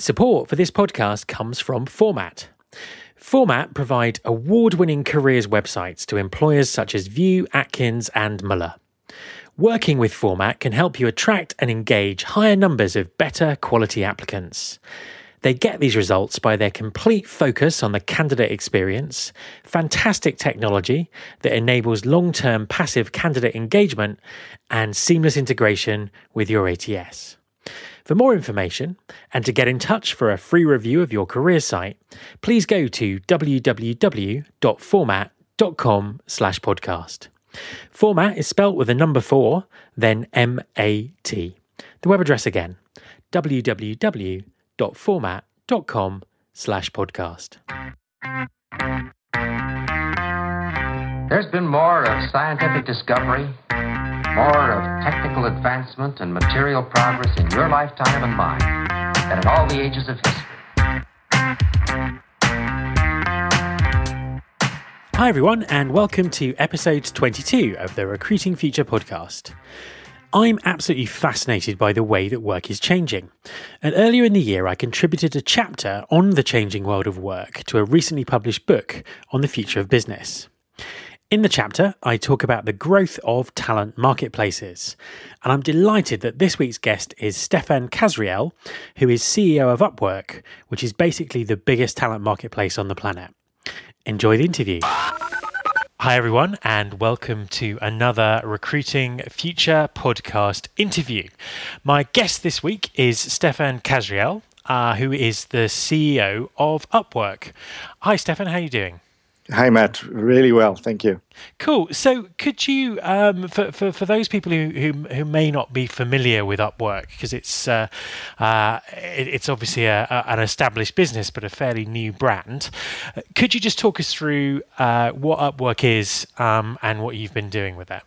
Support for this podcast comes from 4mat. 4mat provide award winning careers websites to employers such as View, Atkins, and Muller. Working with 4mat can help you attract and engage higher numbers of better quality applicants. They get these results by their complete focus on the candidate experience, fantastic technology that enables long term passive candidate engagement, and seamless integration with your ATS. For more information and to get in touch for a free review of your career site, please go to www.4mat.com slash podcast. 4mat is spelt with a number four, then M-A-T. The web address again, www.4mat.com slash podcast. There's been more of scientific discovery, more of technical advancement and material progress in your lifetime and mine than in all the ages of history. Hi, everyone, and welcome to episode 22 of the Recruiting Future podcast. I'm absolutely fascinated by the way that work is changing. And earlier in the year, I contributed a chapter on the changing world of work to a recently published book on the future of business. In the chapter, I talk about the growth of talent marketplaces. And I'm delighted that this week's guest is Stephane Kasriel, who is CEO of Upwork, which is basically the biggest talent marketplace on the planet. Enjoy the interview. Hi, everyone, and welcome to another Recruiting Future podcast interview. My guest this week is Stephane Kasriel, uh, who is the CEO of Upwork. Hi, Stephane, how are you doing? Hi, Matt. Really well, thank you. Cool. So, could you, um, for, for for those people who, who who may not be familiar with Upwork, because it's uh, uh, it, it's obviously a, a, an established business but a fairly new brand, could you just talk us through uh, what Upwork is um, and what you've been doing with that?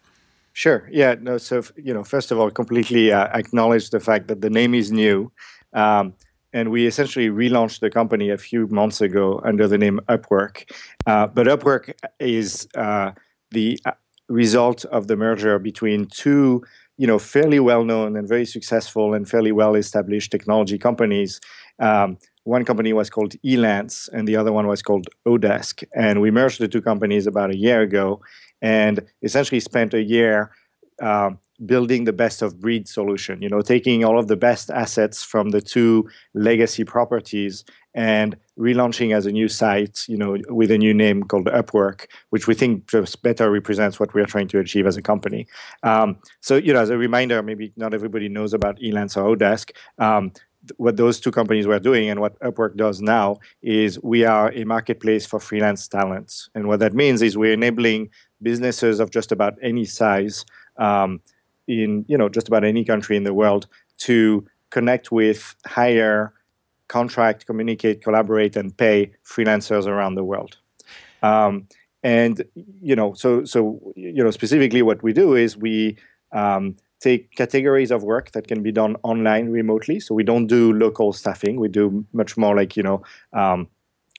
Sure. Yeah. No. So, you know, first of all, completely uh, acknowledge the fact that the name is new. Um, and we essentially relaunched the company a few months ago under the name Upwork. Uh, but Upwork is uh, the uh, result of the merger between two, you know, fairly well-known and very successful and fairly well-established technology companies. Um, one company was called Elance, and the other one was called Odesk. And we merged the two companies about a year ago, and essentially spent a year. Um, building the best of breed solution you know taking all of the best assets from the two legacy properties and relaunching as a new site you know with a new name called upwork which we think just better represents what we are trying to achieve as a company um, so you know as a reminder maybe not everybody knows about elance or odesk um, what those two companies were doing and what Upwork does now is we are a marketplace for freelance talents. And what that means is we're enabling businesses of just about any size um, in you know just about any country in the world to connect with hire, contract, communicate, collaborate, and pay freelancers around the world. Um, and you know, so so you know, specifically, what we do is we um, take categories of work that can be done online remotely. So we don't do local staffing. We do much more like you know. Um,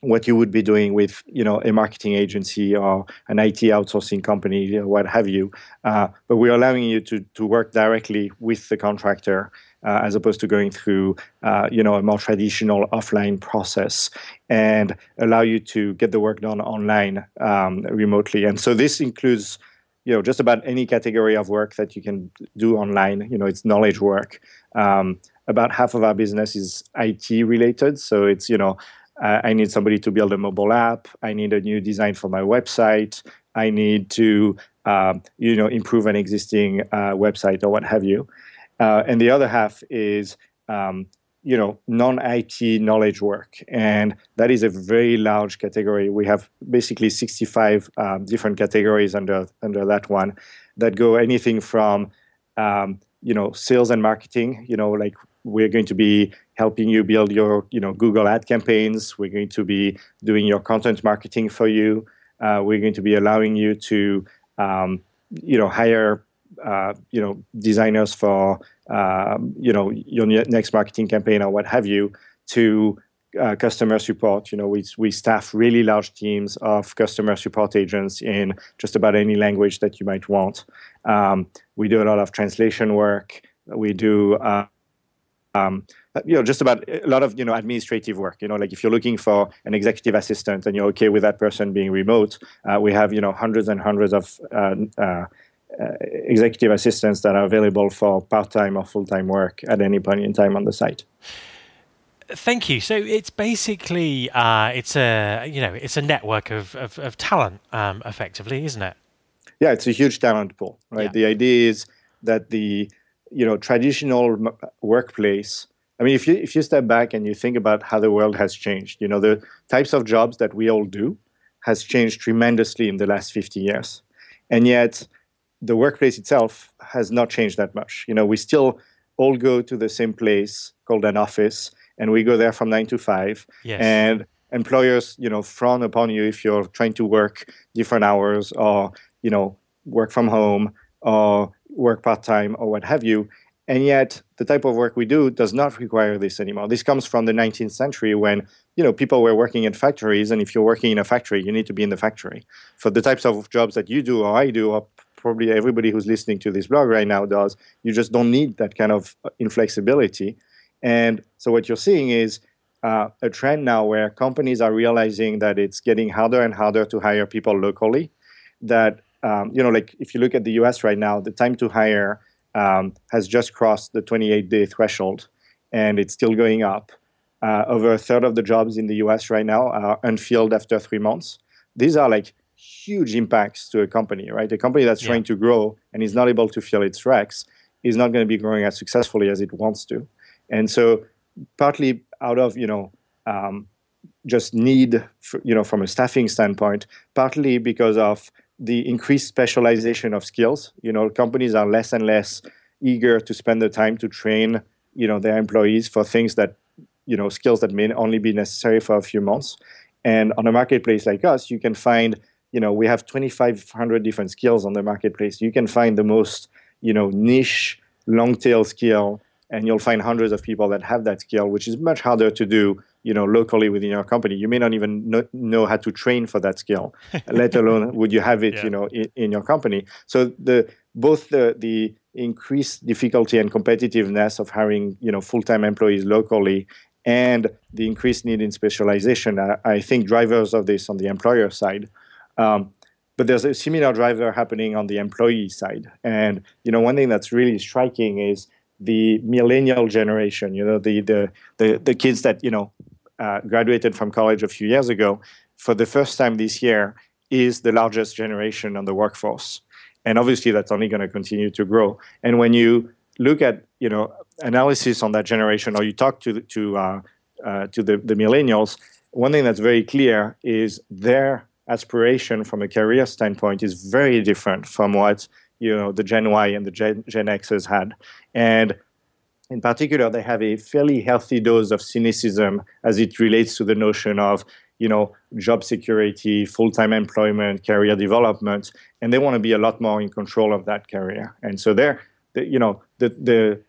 what you would be doing with you know a marketing agency or an IT outsourcing company, what have you. Uh, but we're allowing you to to work directly with the contractor. Uh, as opposed to going through, uh, you know, a more traditional offline process, and allow you to get the work done online um, remotely. And so this includes, you know, just about any category of work that you can do online. You know, it's knowledge work. Um, about half of our business is IT related, so it's you know uh, I need somebody to build a mobile app. I need a new design for my website. I need to, um, you know, improve an existing uh, website or what have you. Uh, and the other half is, um, you know, non-IT knowledge work, and that is a very large category. We have basically 65 um, different categories under under that one, that go anything from, um, you know, sales and marketing. You know, like we're going to be helping you build your you know Google ad campaigns. We're going to be doing your content marketing for you. Uh, we're going to be allowing you to um, you know hire uh, you know designers for uh, you know your next marketing campaign or what have you to uh, customer support. You know, we we staff really large teams of customer support agents in just about any language that you might want. Um, we do a lot of translation work. We do uh, um, you know, just about a lot of you know administrative work. You know, like if you're looking for an executive assistant and you're okay with that person being remote, uh, we have you know hundreds and hundreds of uh, uh, executive assistants that are available for part-time or full-time work at any point in time on the site. Thank you. So it's basically uh, it's a you know it's a network of of, of talent, um, effectively, isn't it? Yeah, it's a huge talent pool, right? Yeah. The idea is that the you know traditional workplace. I mean, if you if you step back and you think about how the world has changed, you know, the types of jobs that we all do has changed tremendously in the last 50 years, and yet the workplace itself has not changed that much. You know, we still all go to the same place called an office and we go there from nine to five. Yes. And employers, you know, frown upon you if you're trying to work different hours or, you know, work from home or work part time or what have you. And yet, the type of work we do does not require this anymore. This comes from the 19th century when you know people were working in factories, and if you're working in a factory, you need to be in the factory. For the types of jobs that you do or I do, or probably everybody who's listening to this blog right now does, you just don't need that kind of inflexibility. And so what you're seeing is uh, a trend now where companies are realizing that it's getting harder and harder to hire people locally. That um, you know, like if you look at the U.S. right now, the time to hire um, has just crossed the 28-day threshold, and it's still going up. Uh, over a third of the jobs in the U.S. right now are unfilled after three months. These are like huge impacts to a company, right? A company that's yeah. trying to grow and is not able to fill its recs is not going to be growing as successfully as it wants to. And so, partly out of you know um, just need, for, you know, from a staffing standpoint, partly because of the increased specialization of skills. You know, companies are less and less eager to spend the time to train, you know, their employees for things that, you know, skills that may only be necessary for a few months. And on a marketplace like us, you can find, you know, we have 2,500 different skills on the marketplace. You can find the most, you know, niche, long tail skill and you'll find hundreds of people that have that skill, which is much harder to do, you know, locally within your company. You may not even know, know how to train for that skill, let alone would you have it, yeah. you know, in, in, your company. So the both the the increased difficulty and competitiveness of hiring, you know, full-time employees locally and the increased need in specialization are, I think, drivers of this on the employer side. Um, but there's a similar driver happening on the employee side. And you know, one thing that's really striking is the millennial generation, you know, the the the, the kids that you know uh, graduated from college a few years ago, for the first time this year, is the largest generation on the workforce, and obviously that's only going to continue to grow. And when you look at you know analysis on that generation, or you talk to to uh, uh, to the, the millennials, one thing that's very clear is their aspiration from a career standpoint is very different from what you know the Gen Y and the Gen, Gen Xers had, and in particular, they have a fairly healthy dose of cynicism as it relates to the notion of you know job security, full-time employment, career development, and they want to be a lot more in control of that career. And so they're, the, you know, the the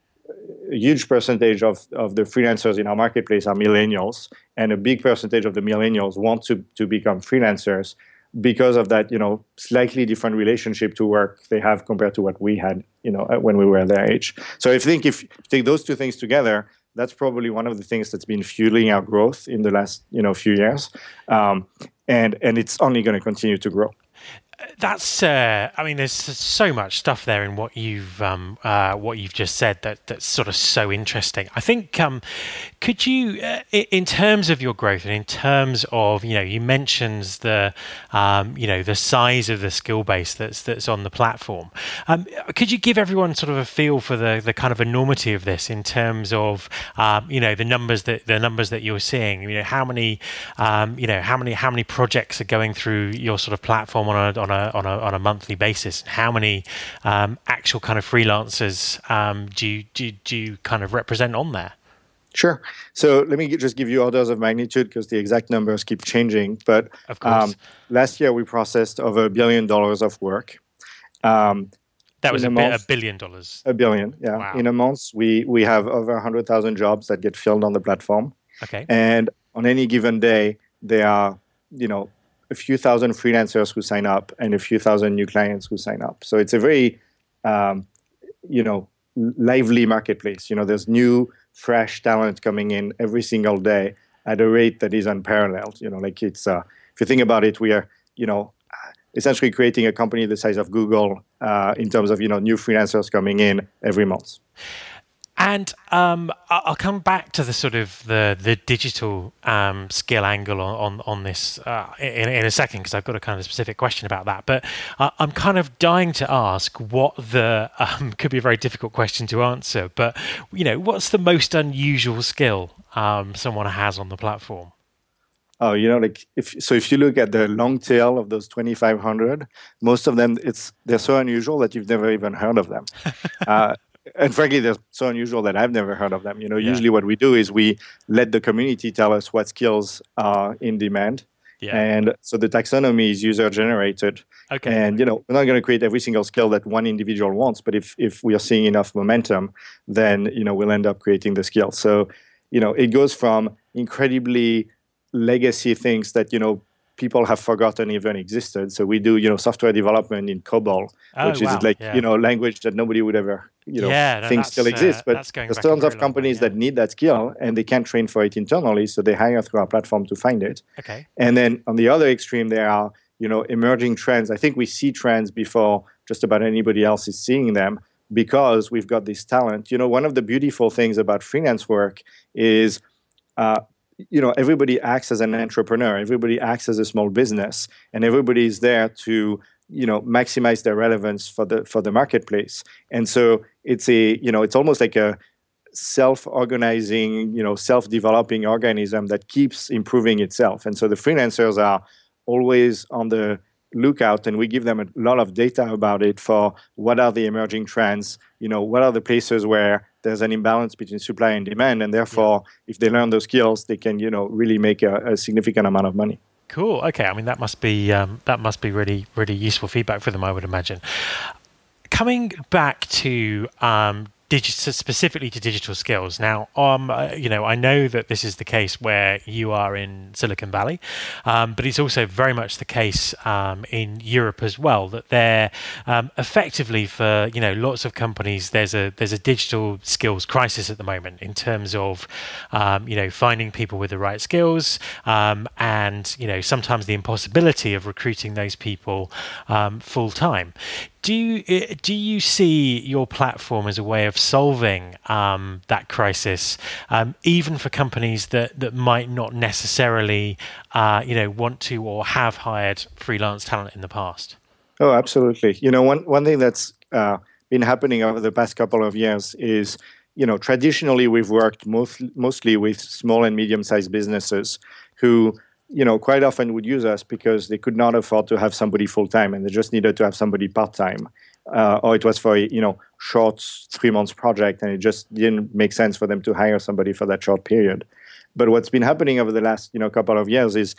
huge percentage of, of the freelancers in our marketplace are millennials, and a big percentage of the millennials want to, to become freelancers because of that, you know, slightly different relationship to work they have compared to what we had, you know, when we were their age. So I think if you take those two things together, that's probably one of the things that's been fueling our growth in the last, you know, few years, um, and and it's only going to continue to grow that's uh, I mean there's so much stuff there in what you've um, uh, what you've just said that that's sort of so interesting. I think um, could you uh, in terms of your growth and in terms of you know you mentioned the um, you know the size of the skill base that's that's on the platform. Um, could you give everyone sort of a feel for the the kind of enormity of this in terms of um, you know the numbers that the numbers that you're seeing? You know how many um, you know how many how many projects are going through your sort of platform on a on a on a on a monthly basis? How many um, actual kind of freelancers um, do you, do do you kind of represent on there? Sure. So let me just give you orders of magnitude because the exact numbers keep changing. But um, last year we processed over a billion dollars of work. Um, that was a, a, month, a, billion dollars. A billion, yeah. Wow. In a month, we we have over hundred thousand jobs that get filled on the platform. Okay. And on any given day, there are you know a few thousand freelancers who sign up and a few thousand new clients who sign up. So it's a very, um, you know, lively marketplace. You know, there's new fresh talent coming in every single day at a rate that is unparalleled. You know, like it's uh, if you think about it, we are you know essentially creating a company the size of Google uh, in terms of you know new freelancers coming in every month. And um, I'll come back to the sort of the the digital um, skill angle on on, on this uh, in, in a second because I've got a kind of specific question about that. But uh, I'm kind of dying to ask what the um, could be a very difficult question to answer. But you know, what's the most unusual skill um, someone has on the platform? Oh, you know, like if so, if you look at the long tail of those 2,500, most of them it's they're so unusual that you've never even heard of them. uh, and frankly, they're so unusual that I've never heard of them. You know, yeah. usually what we do is we let the community tell us what skills are in demand. Yeah. And so the taxonomy is user generated. Okay. And you know, we're not going to create every single skill that one individual wants, but if if we are seeing enough momentum, then you know we'll end up creating the skill. So, you know, it goes from incredibly legacy things that you know people have forgotten even existed. So we do, you know, software development in COBOL, oh, which wow. is like, yeah. you know, language that nobody would ever, you know, yeah, no, think still exist Uh, but there's tons of companies way, yeah. that need that skill and they can't train for it internally. So they hire through our platform to find it. Okay. And then on the other extreme, there are, you know, emerging trends. I think we see trends before just about anybody else is seeing them because we've got this talent. You know, one of the beautiful things about freelance work is uh, you know everybody acts as an entrepreneur everybody acts as a small business and everybody is there to you know maximize their relevance for the for the marketplace and so it's a you know it's almost like a self-organizing you know self-developing organism that keeps improving itself. And so the freelancers are always on the lookout and we give them a lot of data about it for what are the emerging trends you know what are the places where there's an imbalance between supply and demand and therefore if they learn those skills they can you know really make a, a significant amount of money. Cool. Okay i mean that must be um, that must be really really useful feedback for them i would imagine coming back to um, digital, specifically to digital skills. Now, um, uh, you know, I know that this is the case where you are in Silicon Valley, um, but it's also very much the case um, in Europe as well. That they're um, effectively for you know lots of companies. There's a there's a digital skills crisis at the moment in terms of um, you know finding people with the right skills um, and you know sometimes the impossibility of recruiting those people full time do you eh, do you see your platform as a way of solving um, that crisis, um, even for companies that, that might not necessarily, uh, you know, want to or have hired freelance talent in the past? Oh, absolutely. You know, one one thing that's uh, been happening over the past couple of years is, you know, traditionally we've worked most, mostly with small and medium sized businesses who you know, quite often would use us because they could not afford to have somebody full time and they just needed to have somebody part time. Uh, or it was for a you know short three months project and it just didn't make sense for them to hire somebody for that short period. But what's been happening over the last you know couple of years is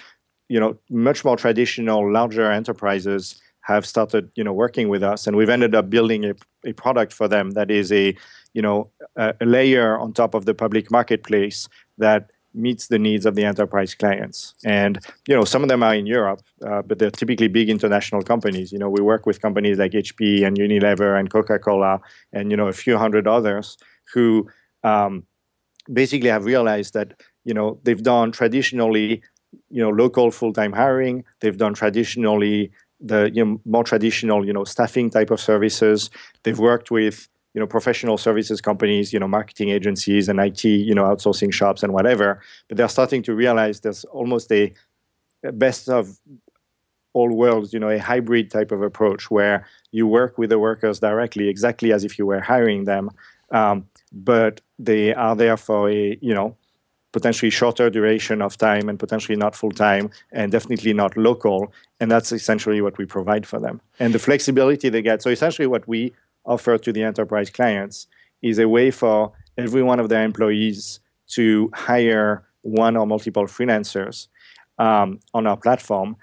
you know much more traditional larger enterprises have started you know working with us and we've ended up building a, a product for them that is a you know a, a layer on top of the public marketplace that meets the needs of the enterprise clients. And you know, some of them are in Europe, uh, but they're typically big international companies. You know, we work with companies like HP and Unilever and Coca-Cola and you know a few hundred others who um, basically have realized that you know they've done traditionally you know local full-time hiring. They've done traditionally the you know, more traditional you know staffing type of services. They've worked with you know professional services companies you know marketing agencies and IT you know outsourcing shops and whatever but they're starting to realize there's almost a, best of all worlds you know a hybrid type of approach where you work with the workers directly exactly as if you were hiring them um, but they are there for a you know potentially shorter duration of time and potentially not full time and definitely not local and that's essentially what we provide for them. And the flexibility they get so essentially what we offer to the enterprise clients is a way for every one of their employees to hire one or multiple freelancers um, on our platform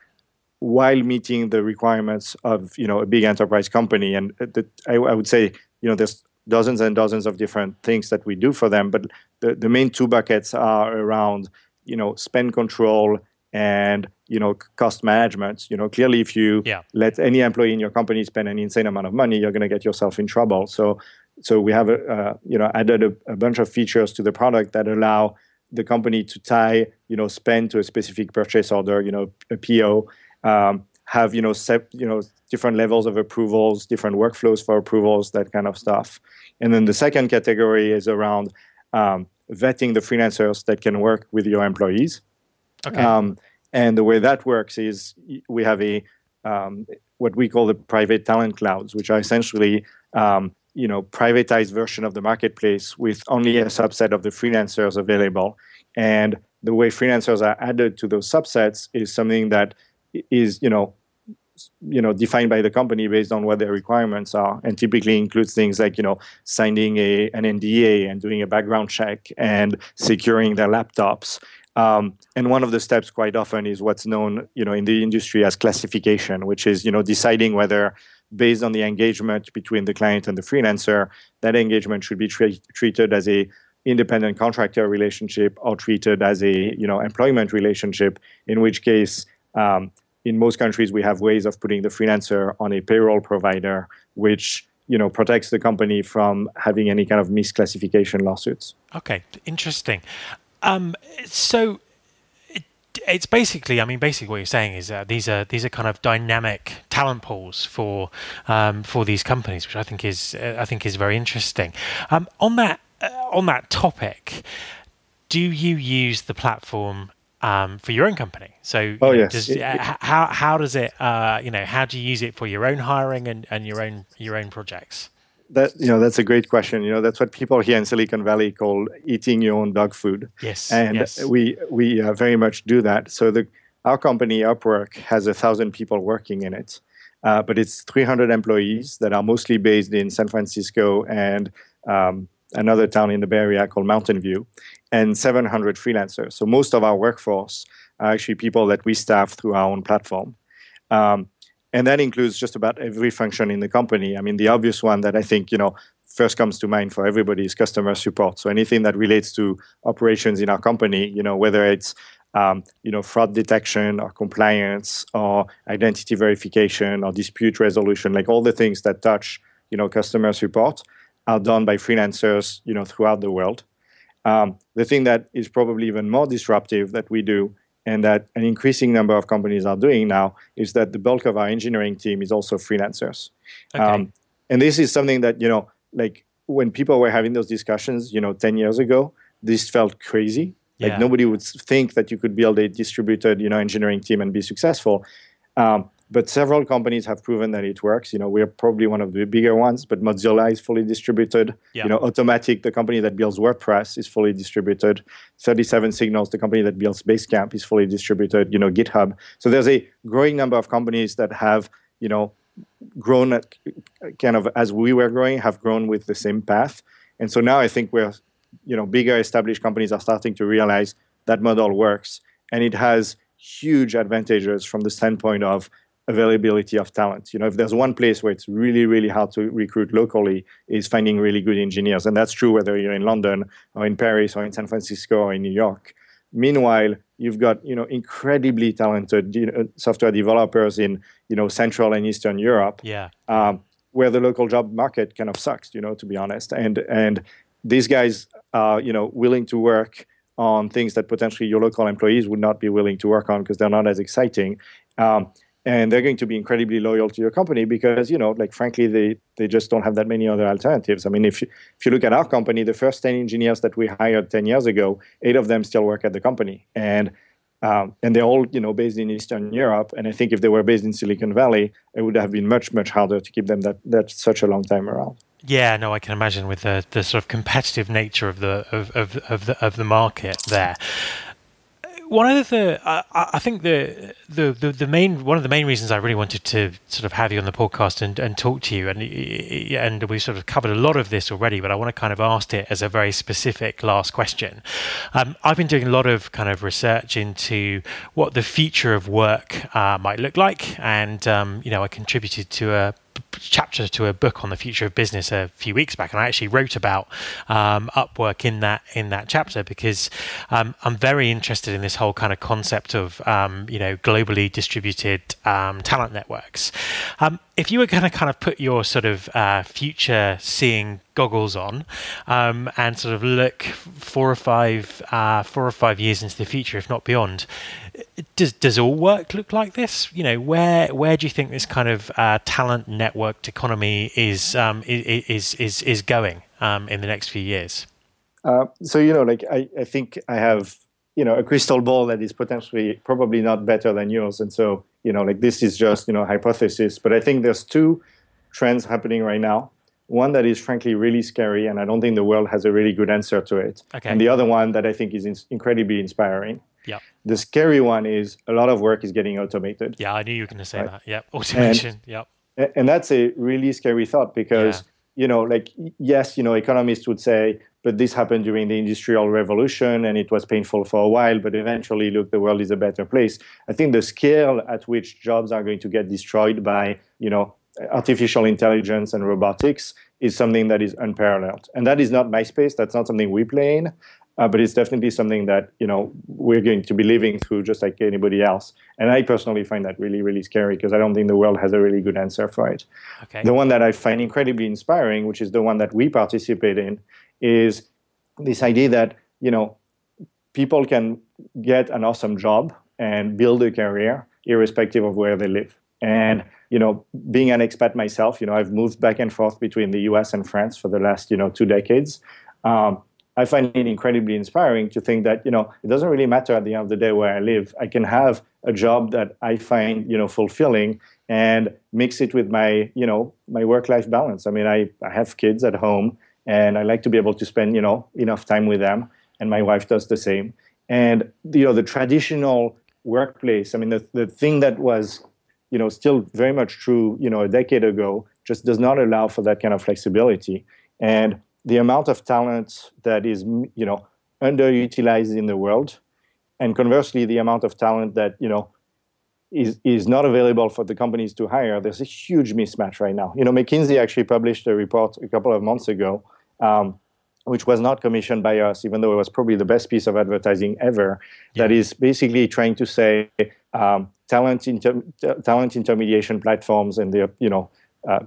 while meeting the requirements of you know a big enterprise company. And the, I, I, would say you know there's dozens and dozens of different things that we do for them but the, the main two buckets are around you know spend control and you know cost management you know clearly if you yeah. let any employee in your company spend an insane amount of money you're going to get yourself in trouble so so we have a, uh, you know added a, a, bunch of features to the product that allow the company to tie you know spend to a specific purchase order, you know a PO, um, have you know set, you know different levels of approvals, different workflows for approvals, that kind of stuff. And then the second category is around um, vetting the freelancers that can work with your employees. Okay. Um, and the way that works is we have a um, what we call the private talent clouds, which are essentially um, you know privatized version of the marketplace with only a subset of the freelancers available. And the way freelancers are added to those subsets is something that is you know you know defined by the company based on what their requirements are and typically includes things like you know signing a an nda and doing a background check and securing their laptops um, and one of the steps quite often is what's known you know in the industry as classification which is you know deciding whether based on the engagement between the client and the freelancer that engagement should be tra- treated as a independent contractor relationship or treated as a you know employment relationship in which case um, in most countries we have ways of putting the freelancer on a payroll provider which you know protects the company from having any kind of misclassification lawsuits. Okay interesting um, so it's basically, I mean, basically what you're saying is uh, these are these are kind of dynamic talent pools for um, for these companies, which I think is uh, I think is very interesting. Um, on that uh, on that topic, do you use the platform um, for your own company. So, oh, yes. Does, it, how how does it uh, you know how do you use it for your own hiring and, and your own your own projects? That you know that's a great question. You know that's what people here in Silicon Valley call eating your own dog food. Yes, and yes. we we uh, very much do that. So the our company Upwork has a thousand people working in it, uh, but it's 300 employees that are mostly based in San Francisco and um, another town in the Bay Area called Mountain View and 700 freelancers. So most of our workforce are actually people that we staff through our own platform. Um, and that includes just about every function in the company. I mean, the obvious one that I think, you know, first comes to mind for everybody is customer support. So anything that relates to operations in our company, you know, whether it's um, you know, fraud detection or compliance or identity verification or dispute resolution, like all the things that touch, you know, customer support are done by freelancers, you know, throughout the world. Um, the thing that is probably even more disruptive that we do and that an increasing number of companies are doing now is that the bulk of our engineering team is also freelancers. Okay. Um, and this is something that, you know, like when people were having those discussions, you know, 10 years ago, this felt crazy. Yeah. Like nobody would think that you could build a distributed, you know, engineering team and be successful. Um, but several companies have proven that it works. You know, we're probably one of the bigger ones, but Mozilla is fully distributed. Yeah. You know, Automattic, the company that builds WordPress, is fully distributed. 37 Signals, the company that builds Basecamp, is fully distributed. You know, GitHub. So there's a growing number of companies that have, you know, grown at, kind of as we were growing, have grown with the same path. And so now I think we're, you know, bigger established companies are starting to realize that model works, and it has huge advantages from the standpoint of availability of talent. You know, if there's one place where it's really, really hard to recruit locally, is finding really good engineers, and that's true whether you're in London or in Paris or in San Francisco or in New York. Meanwhile, you've got you know incredibly talented you know, software developers in you know Central and Eastern Europe, yeah, um, where the local job market kind of sucks. You know, to be honest, and and these guys are you know willing to work on things that potentially your local employees would not be willing to work on because they're not as exciting. Um, and they're going to be incredibly loyal to your company because you know like frankly they they just don't have that many other alternatives. I mean if you, if you look at our company the first 10 engineers that we hired 10 years ago eight of them still work at the company. And um, and they're all you know based in eastern europe. And i think if they were based in silicon valley it would have been much much harder to keep them that that such a long time around. Yeah, no, I can imagine with the, the sort of competitive nature of the of, of, of the of the market there one of the I, I think the, the, the the main one of the main reasons I really wanted to sort of have you on the podcast and, and talk to you and and we sort of covered a lot of this already, but I want to kind of ask it as a very specific last question. Um, I've been doing a lot of kind of research into what the future of work uh, might look like, and um, you know I contributed to a chapter to a book on the future of business a few weeks back, and I actually wrote about um, Upwork in that in that chapter because um, I'm very interested in this whole kind of concept of um, you know globally distributed um, talent networks. Um, if you were going to kind of put your sort of uh, future seeing goggles on um, and sort of look four or five uh, four or five years into the future, if not beyond, does does all work look like this? You know, where where do you think this kind of uh, talent networked economy is um, is is is going um, in the next few years? Uh, so you know, like I, I think I have you know a crystal ball that is potentially probably not better than yours, and so you know, like this is just you know hypothesis. But I think there's two trends happening right now. One that is frankly really scary, and I don't think the world has a really good answer to it. Okay. And the other one that I think is in- incredibly inspiring. Yeah. The scary one is a lot of work is getting automated. Yeah, I knew you were going to say right. that. Yep, automation. And, yep. And that's a really scary thought because yeah. you know, like yes, you know, economists would say, but this happened during the industrial revolution and it was painful for a while, but eventually, look, the world is a better place. I think the scale at which jobs are going to get destroyed by you know artificial intelligence and robotics is something that is unparalleled. And that is not my space. That's not something we play in. Uh, but it's definitely something that you know we're going to be living through just like anybody else. And I personally find that really, really scary because I don't think the world has a really good answer for it. Okay. The one that I find incredibly inspiring, which is the one that we participate in, is this idea that you know people can get an awesome job and build a career irrespective of where they live. And you know, being an expat myself, you know, I've moved back and forth between the U.S. and France for the last, you know, two decades. Um, I find it incredibly inspiring to think that you know it doesn't really matter at the end of the day where I live. I can have a job that I find you know fulfilling and mix it with my you know my work-life balance. I mean, I, I have kids at home and I like to be able to spend you know enough time with them, and my wife does the same. And you know the traditional workplace. I mean, the the thing that was you know still very much true you know a decade ago just does not allow for that kind of flexibility and the amount of talent that is you know underutilized in the world and conversely the amount of talent that you know is is not available for the companies to hire there's a huge mismatch right now you know mckinsey actually published a report a couple of months ago um, which was not commissioned by us, even though it was probably the best piece of advertising ever. Yeah. That is basically trying to say um, talent inter- talent intermediation platforms and the you know uh,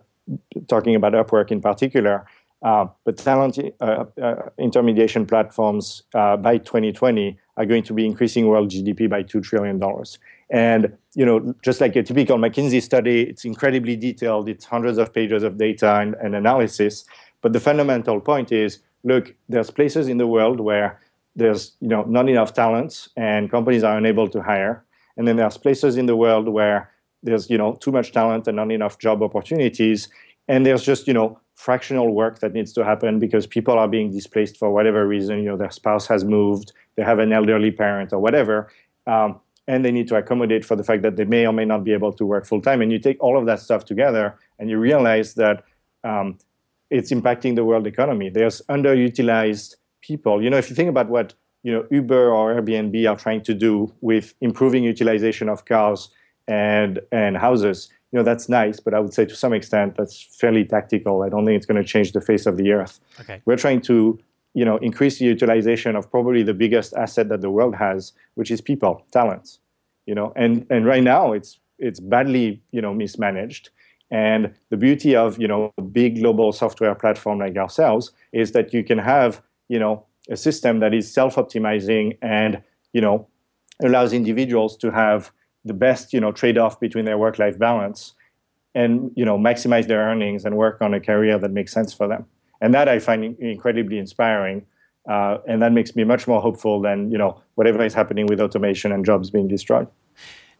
talking about Upwork in particular. Uh, but talent uh, uh intermediation platforms uh, by 2020 are going to be increasing world GDP by two trillion dollars. And you know, just like a typical McKinsey study, it's incredibly detailed. It's hundreds of pages of data and, and analysis. But the fundamental point is look, there's places in the world where there's you know not enough talents and companies are unable to hire, and then there's places in the world where there's you know too much talent and not enough job opportunities, and there's just you know fractional work that needs to happen because people are being displaced for whatever reason. You know, their spouse has moved, they have an elderly parent or whatever. Um, and they need to accommodate for the fact that they may or may not be able to work full time. And you take all of that stuff together, and you realize that um, it's impacting the world economy. There's underutilized people. You know, if you think about what you know Uber or Airbnb are trying to do with improving utilization of cars and and houses, you know, that's nice, but I would say to some extent that's fairly tactical. I don't think it's going to change the face of the earth. Okay. We're trying to you know increase the utilization of probably the biggest asset that the world has, which is people, talents. You know, and and right now it's it's badly you know mismanaged and the beauty of you know a big global software platform like ourselves is that you can have you know a system that is self-optimizing and you know allows individuals to have the best you know trade-off between their work-life balance and you know maximize their earnings and work on a career that makes sense for them. And that I find incredibly inspiring. Uh, and that makes me much more hopeful than you know whatever is happening with automation and jobs being destroyed.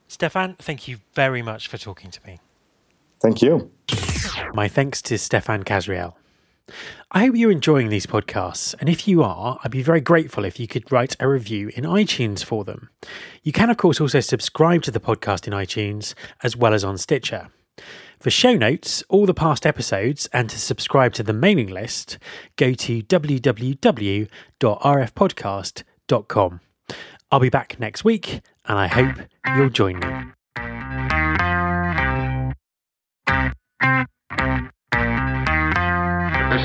Stephane, thank you very much for talking to me. Thank you. My thanks to Stephane Kasriel. I hope you're enjoying these podcasts, and if you are, I'd be very grateful if you could write a review in iTunes for them. You can, of course, also subscribe to the podcast in iTunes as well as on Stitcher. For show notes, all the past episodes, and to subscribe to the mailing list, go to www.rfpodcast.com. I'll be back next week, and I hope you'll join me.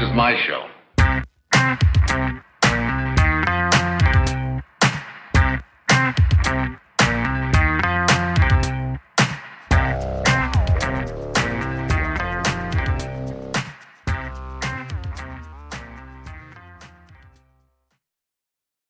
Is my show.